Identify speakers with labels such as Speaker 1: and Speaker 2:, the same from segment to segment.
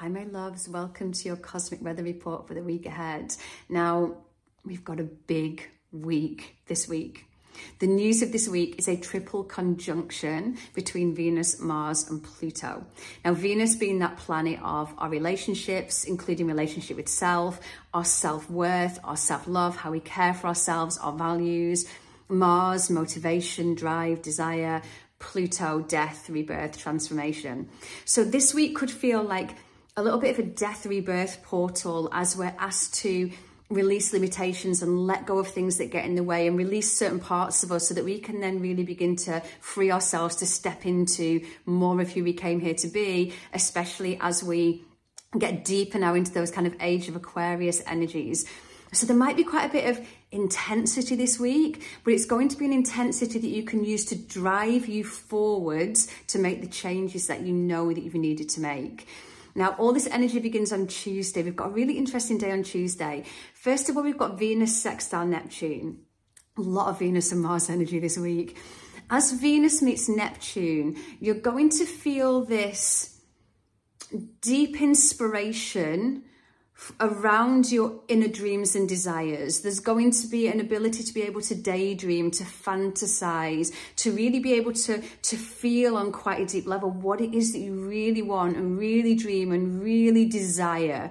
Speaker 1: Hi, my loves. Welcome to your cosmic weather report for the week ahead. Now, we've got a big week this week. The news of this week is a triple conjunction between Venus, Mars, and Pluto. Now, Venus being that planet of our relationships, including relationship with self, our self worth, our self love, how we care for ourselves, our values. Mars, motivation, drive, desire. Pluto, death, rebirth, transformation. So, this week could feel like a little bit of a death rebirth portal as we're asked to release limitations and let go of things that get in the way and release certain parts of us so that we can then really begin to free ourselves to step into more of who we came here to be, especially as we get deeper now into those kind of age of Aquarius energies. So there might be quite a bit of intensity this week, but it's going to be an intensity that you can use to drive you forwards to make the changes that you know that you've needed to make. Now, all this energy begins on Tuesday. We've got a really interesting day on Tuesday. First of all, we've got Venus sextile Neptune. A lot of Venus and Mars energy this week. As Venus meets Neptune, you're going to feel this deep inspiration around your inner dreams and desires. There's going to be an ability to be able to daydream, to fantasize, to really be able to, to feel on quite a deep level what it is that you really want and really dream and really desire.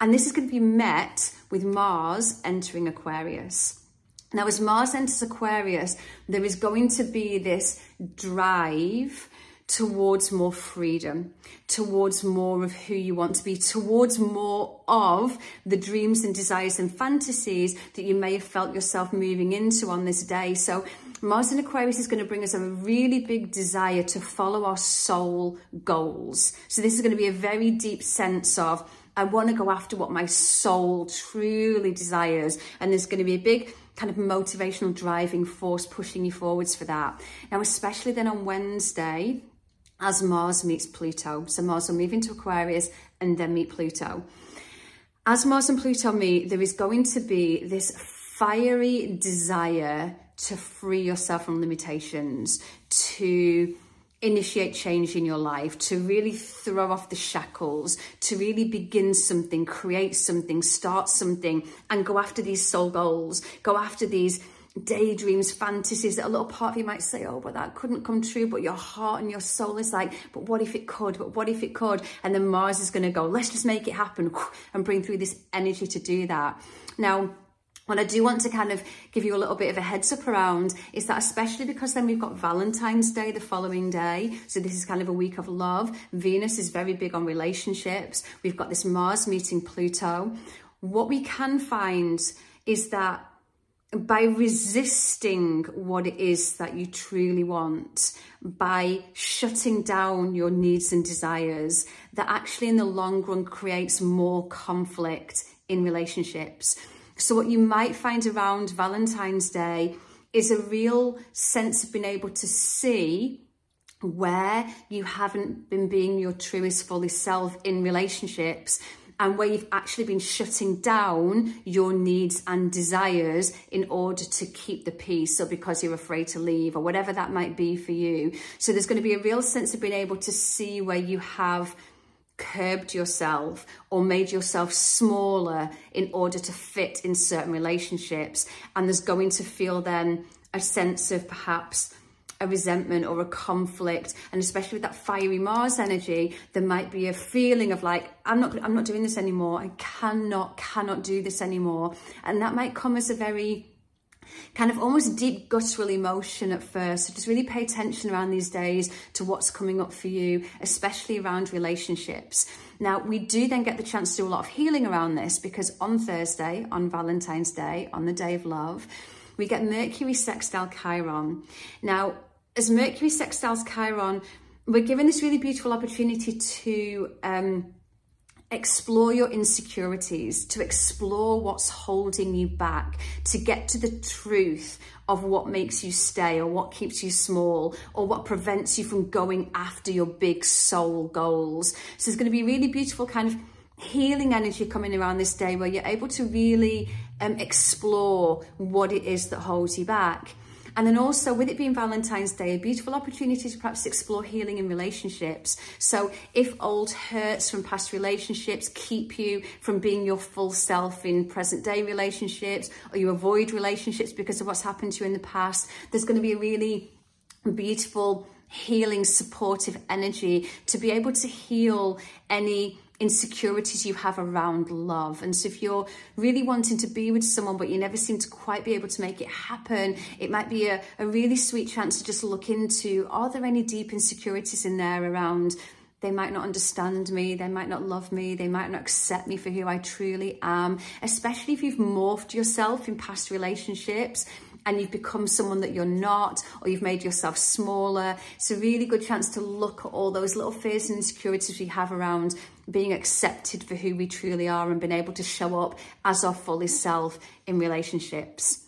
Speaker 1: And this is going to be met with Mars entering Aquarius. Now, as Mars enters Aquarius, there is going to be this drive towards more freedom, towards more of who you want to be, towards more of the dreams and desires and fantasies that you may have felt yourself moving into on this day. So, Mars in Aquarius is going to bring us a really big desire to follow our soul goals. So, this is going to be a very deep sense of I want to go after what my soul truly desires. And there's going to be a big kind of motivational driving force pushing you forwards for that. Now, especially then on Wednesday, as Mars meets Pluto. So Mars will move into Aquarius and then meet Pluto. As Mars and Pluto meet, there is going to be this fiery desire to free yourself from limitations, to initiate change in your life, to really throw off the shackles, to really begin something, create something, start something, and go after these soul goals, go after these daydreams, fantasies that a little part of you might say, oh, but that couldn't come true. But your heart and your soul is like, but what if it could? But what if it could? And then Mars is going to go, let's just make it happen and bring through this energy to do that. Now, what I do want to kind of give you a little bit of a heads up around is that especially because then we've got Valentine's Day the following day. So this is kind of a week of love. Venus is very big on relationships. We've got this Mars meeting Pluto. What we can find is that by resisting what it is that you truly want, by shutting down your needs and desires, that actually in the long run creates more conflict in relationships. So, what you might find around Valentine's Day is a real sense of being able to see where you haven't been being your truest, fullest self in relationships and where you've actually been shutting down your needs and desires in order to keep the peace or because you're afraid to leave or whatever that might be for you. So there's going to be a real sense of being able to see where you have curbed yourself or made yourself smaller in order to fit in certain relationships. And there's going to feel then a sense of perhaps a resentment or a conflict and especially with that fiery mars energy there might be a feeling of like i'm not i'm not doing this anymore i cannot cannot do this anymore and that might come as a very kind of almost deep guttural emotion at first. So just really pay attention around these days to what's coming up for you, especially around relationships. Now, we do then get the chance to do a lot of healing around this because on Thursday, on Valentine's Day, on the day of love, we get Mercury sextile Chiron. Now, as Mercury sextiles Chiron, we're given this really beautiful opportunity to um, explore your insecurities, to explore what's holding you back, to get to the truth of what makes you stay or what keeps you small or what prevents you from going after your big soul goals. So it's going to be really beautiful kind of healing energy coming around this day where you're able to really um, explore what it is that holds you back. And then also with it being Valentine's Day, a beautiful opportunity to perhaps explore healing in relationships. So if old hurts from past relationships keep you from being your full self in present day relationships, or you avoid relationships because of what's happened to you in the past, there's going to be a really beautiful healing supportive energy to be able to heal any insecurities you have around love. And so if you're really wanting to be with someone, but you never seem to quite be able to make it happen, it might be a, a really sweet chance to just look into, are there any deep insecurities in there around they might not understand me, they might not love me, they might not accept me for who I truly am, especially if you've morphed yourself in past relationships and you've become someone that you're not, or you've made yourself smaller. It's a really good chance to look at all those little fears and insecurities we have around being accepted for who we truly are and being able to show up as our fullest self in relationships.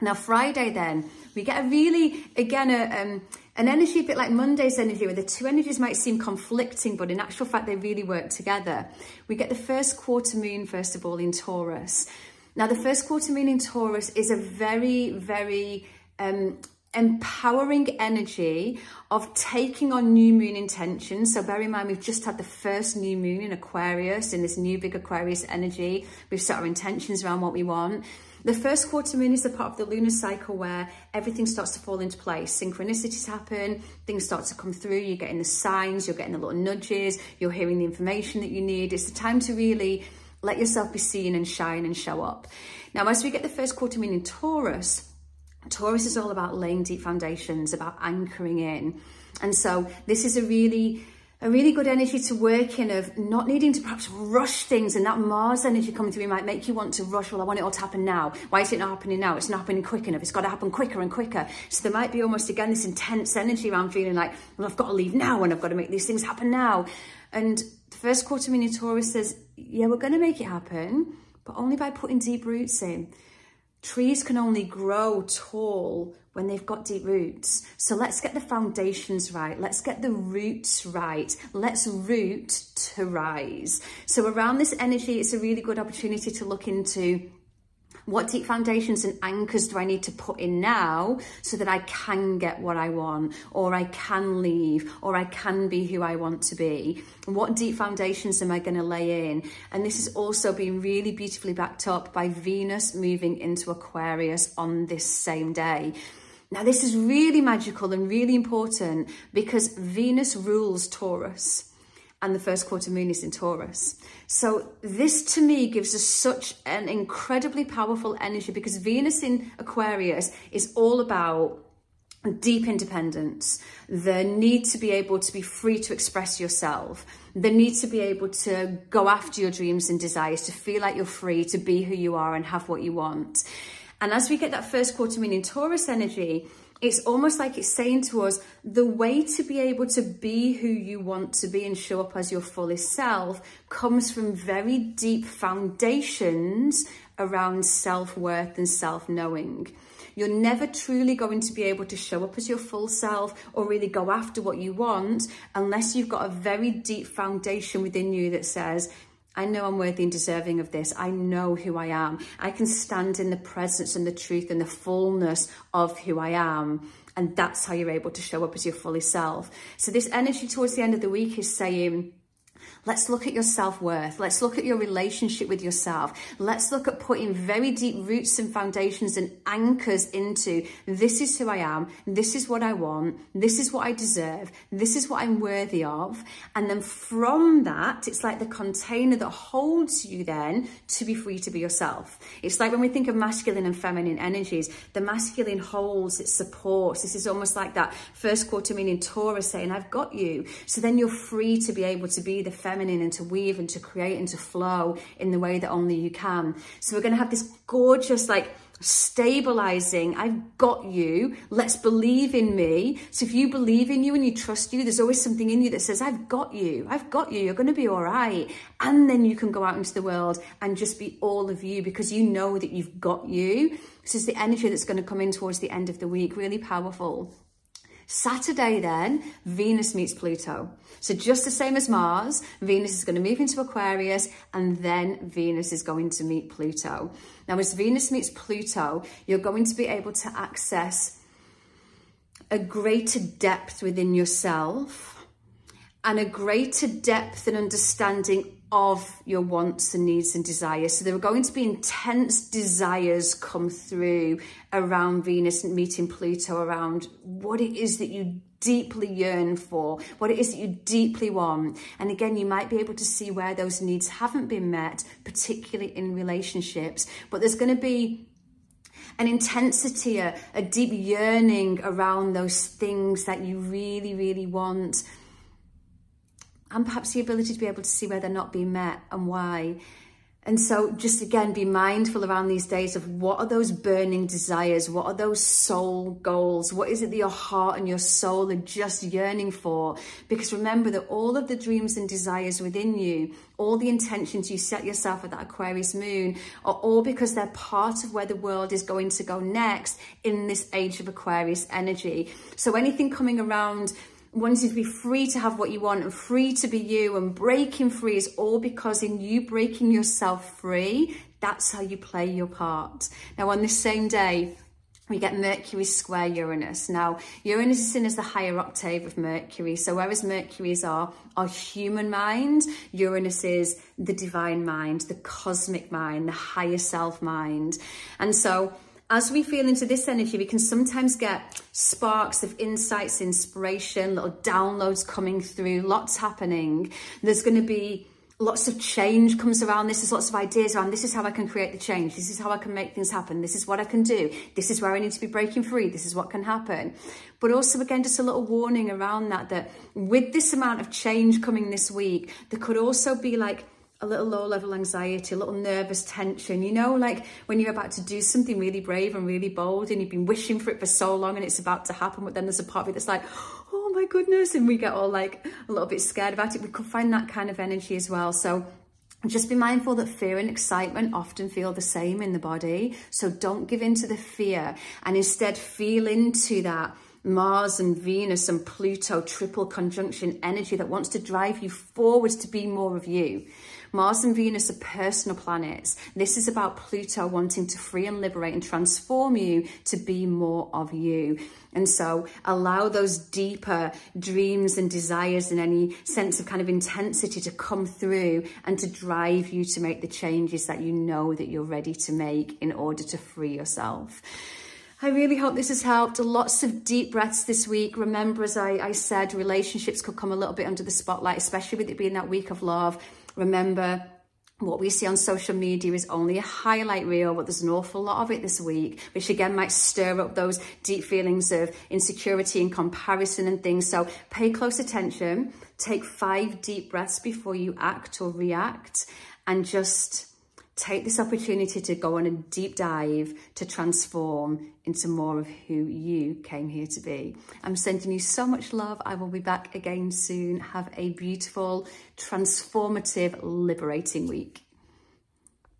Speaker 1: Now, Friday, then, we get a really, again, a, um, an energy a bit like Monday's energy, where the two energies might seem conflicting, but in actual fact, they really work together. We get the first quarter moon, first of all, in Taurus. Now, the first quarter moon in Taurus is a very, very um, empowering energy of taking on new moon intentions. So bear in mind, we've just had the first new moon in Aquarius, in this new big Aquarius energy. We've set our intentions around what we want. The first quarter moon is the part of the lunar cycle where everything starts to fall into place. Synchronicities happen, things start to come through, you're getting the signs, you're getting the little nudges, you're hearing the information that you need. It's the time to really let yourself be seen and shine and show up. Now, as we get the first quarter moon in Taurus, Taurus is all about laying deep foundations, about anchoring in. And so this is a really a really good energy to work in of not needing to perhaps rush things and that Mars energy coming through might make you want to rush. Well, I want it all to happen now. Why is it not happening now? It's not happening quick enough. It's got to happen quicker and quicker. So there might be almost again this intense energy around feeling like, well, I've got to leave now and I've got to make these things happen now. And the first quarter moon in Taurus says, yeah, we're going to make it happen, but only by putting deep roots in. Trees can only grow tall when they've got deep roots. So let's get the foundations right. Let's get the roots right. Let's root to rise. So around this energy, it's a really good opportunity to look into what deep foundations and anchors do I need to put in now so that I can get what I want, or I can leave, or I can be who I want to be? What deep foundations am I going to lay in? And this is also being really beautifully backed up by Venus moving into Aquarius on this same day. Now, this is really magical and really important because Venus rules Taurus and the first quarter moon is in Taurus. So this to me gives us such an incredibly powerful energy because Venus in Aquarius is all about deep independence, the need to be able to be free to express yourself, the need to be able to go after your dreams and desires, to feel like you're free to be who you are and have what you want. And as we get that first quarter moon in Taurus energy, it's almost like it's saying to us the way to be able to be who you want to be and show up as your fullest self comes from very deep foundations around self worth and self knowing. You're never truly going to be able to show up as your full self or really go after what you want unless you've got a very deep foundation within you that says, I know I'm worthy and deserving of this. I know who I am. I can stand in the presence and the truth and the fullness of who I am. And that's how you're able to show up as your fully self. So this energy towards the end of the week is saying, Let's look at your self worth. Let's look at your relationship with yourself. Let's look at putting very deep roots and foundations and anchors into this is who I am. This is what I want. This is what I deserve. This is what I'm worthy of. And then from that, it's like the container that holds you then to be free to be yourself. It's like when we think of masculine and feminine energies, the masculine holds, it supports. This is almost like that first quarter moon in Taurus saying, I've got you. So then you're free to be able to be the feminine and to weave and to create and to flow in the way that only you can. So we're going to have this gorgeous, like, stabilizing. I've got you. Let's believe in me. So if you believe in you and you trust you, there's always something in you that says, I've got you. I've got you. You're going to be all right. And then you can go out into the world and just be all of you because you know that you've got you. This is the energy that's going to come in towards the end of the week. Really powerful. Saturday, then, Venus meets Pluto. So, just the same as Mars, Venus is going to move into Aquarius and then Venus is going to meet Pluto. Now, as Venus meets Pluto, you're going to be able to access a greater depth within yourself and a greater depth and understanding of your wants and needs and desires. So there are going to be intense desires come through around Venus and meeting Pluto around what it is that you deeply yearn for, what it is that you deeply want. And again, you might be able to see where those needs haven't been met, particularly in relationships. But there's going to be an intensity, a, a deep yearning around those things that you really, really want and perhaps the ability to be able to see where they're not being met and why. And so just again, be mindful around these days of what are those burning desires? What are those soul goals? What is it that your heart and your soul are just yearning for? Because remember that all of the dreams and desires within you, all the intentions you set yourself at that Aquarius moon are all because they're part of where the world is going to go next in this age of Aquarius energy. So anything coming around wanting to be free to have what you want and free to be you and breaking free is all because in you breaking yourself free, that's how you play your part. Now, on this same day, we get Mercury square Uranus. Now, Uranus is seen as the higher octave of Mercury. So whereas Mercury's are our human mind, Uranus is the divine mind, the cosmic mind, the higher self mind. And so as we feel into this energy, we can sometimes get sparks of insights, inspiration, little downloads coming through, lots happening. There's going to be lots of change comes around this. There's lots of ideas around this is how I can create the change. This is how I can make things happen. This is what I can do. This is where I need to be breaking free. This is what can happen. But also, again, just a little warning around that, that with this amount of change coming this week, there could also be like a little low level anxiety, a little nervous tension, you know, like when you're about to do something really brave and really bold and you've been wishing for it for so long and it's about to happen, but then there's a part of it that's like, oh my goodness, and we get all like a little bit scared about it. We could find that kind of energy as well. So just be mindful that fear and excitement often feel the same in the body. So don't give in to the fear and instead feel into that Mars and Venus and Pluto triple conjunction energy that wants to drive you forward to be more of you. Mars and Venus are personal planets. This is about Pluto wanting to free and liberate and transform you to be more of you. And so allow those deeper dreams and desires and any sense of kind of intensity to come through and to drive you to make the changes that you know that you're ready to make in order to free yourself. I really hope this has helped. Lots of deep breaths this week. Remember, as I, I said, relationships could come a little bit under the spotlight, especially with it being that week of love. Remember, what we see on social media is only a highlight reel, but there's an awful lot of it this week, which again might stir up those deep feelings of insecurity and comparison and things. So pay close attention, take five deep breaths before you act or react, and just take this opportunity to go on a deep dive to transform into more of who you came here to be. I'm sending you so much love. I will be back again soon. Have a beautiful, transformative, liberating week.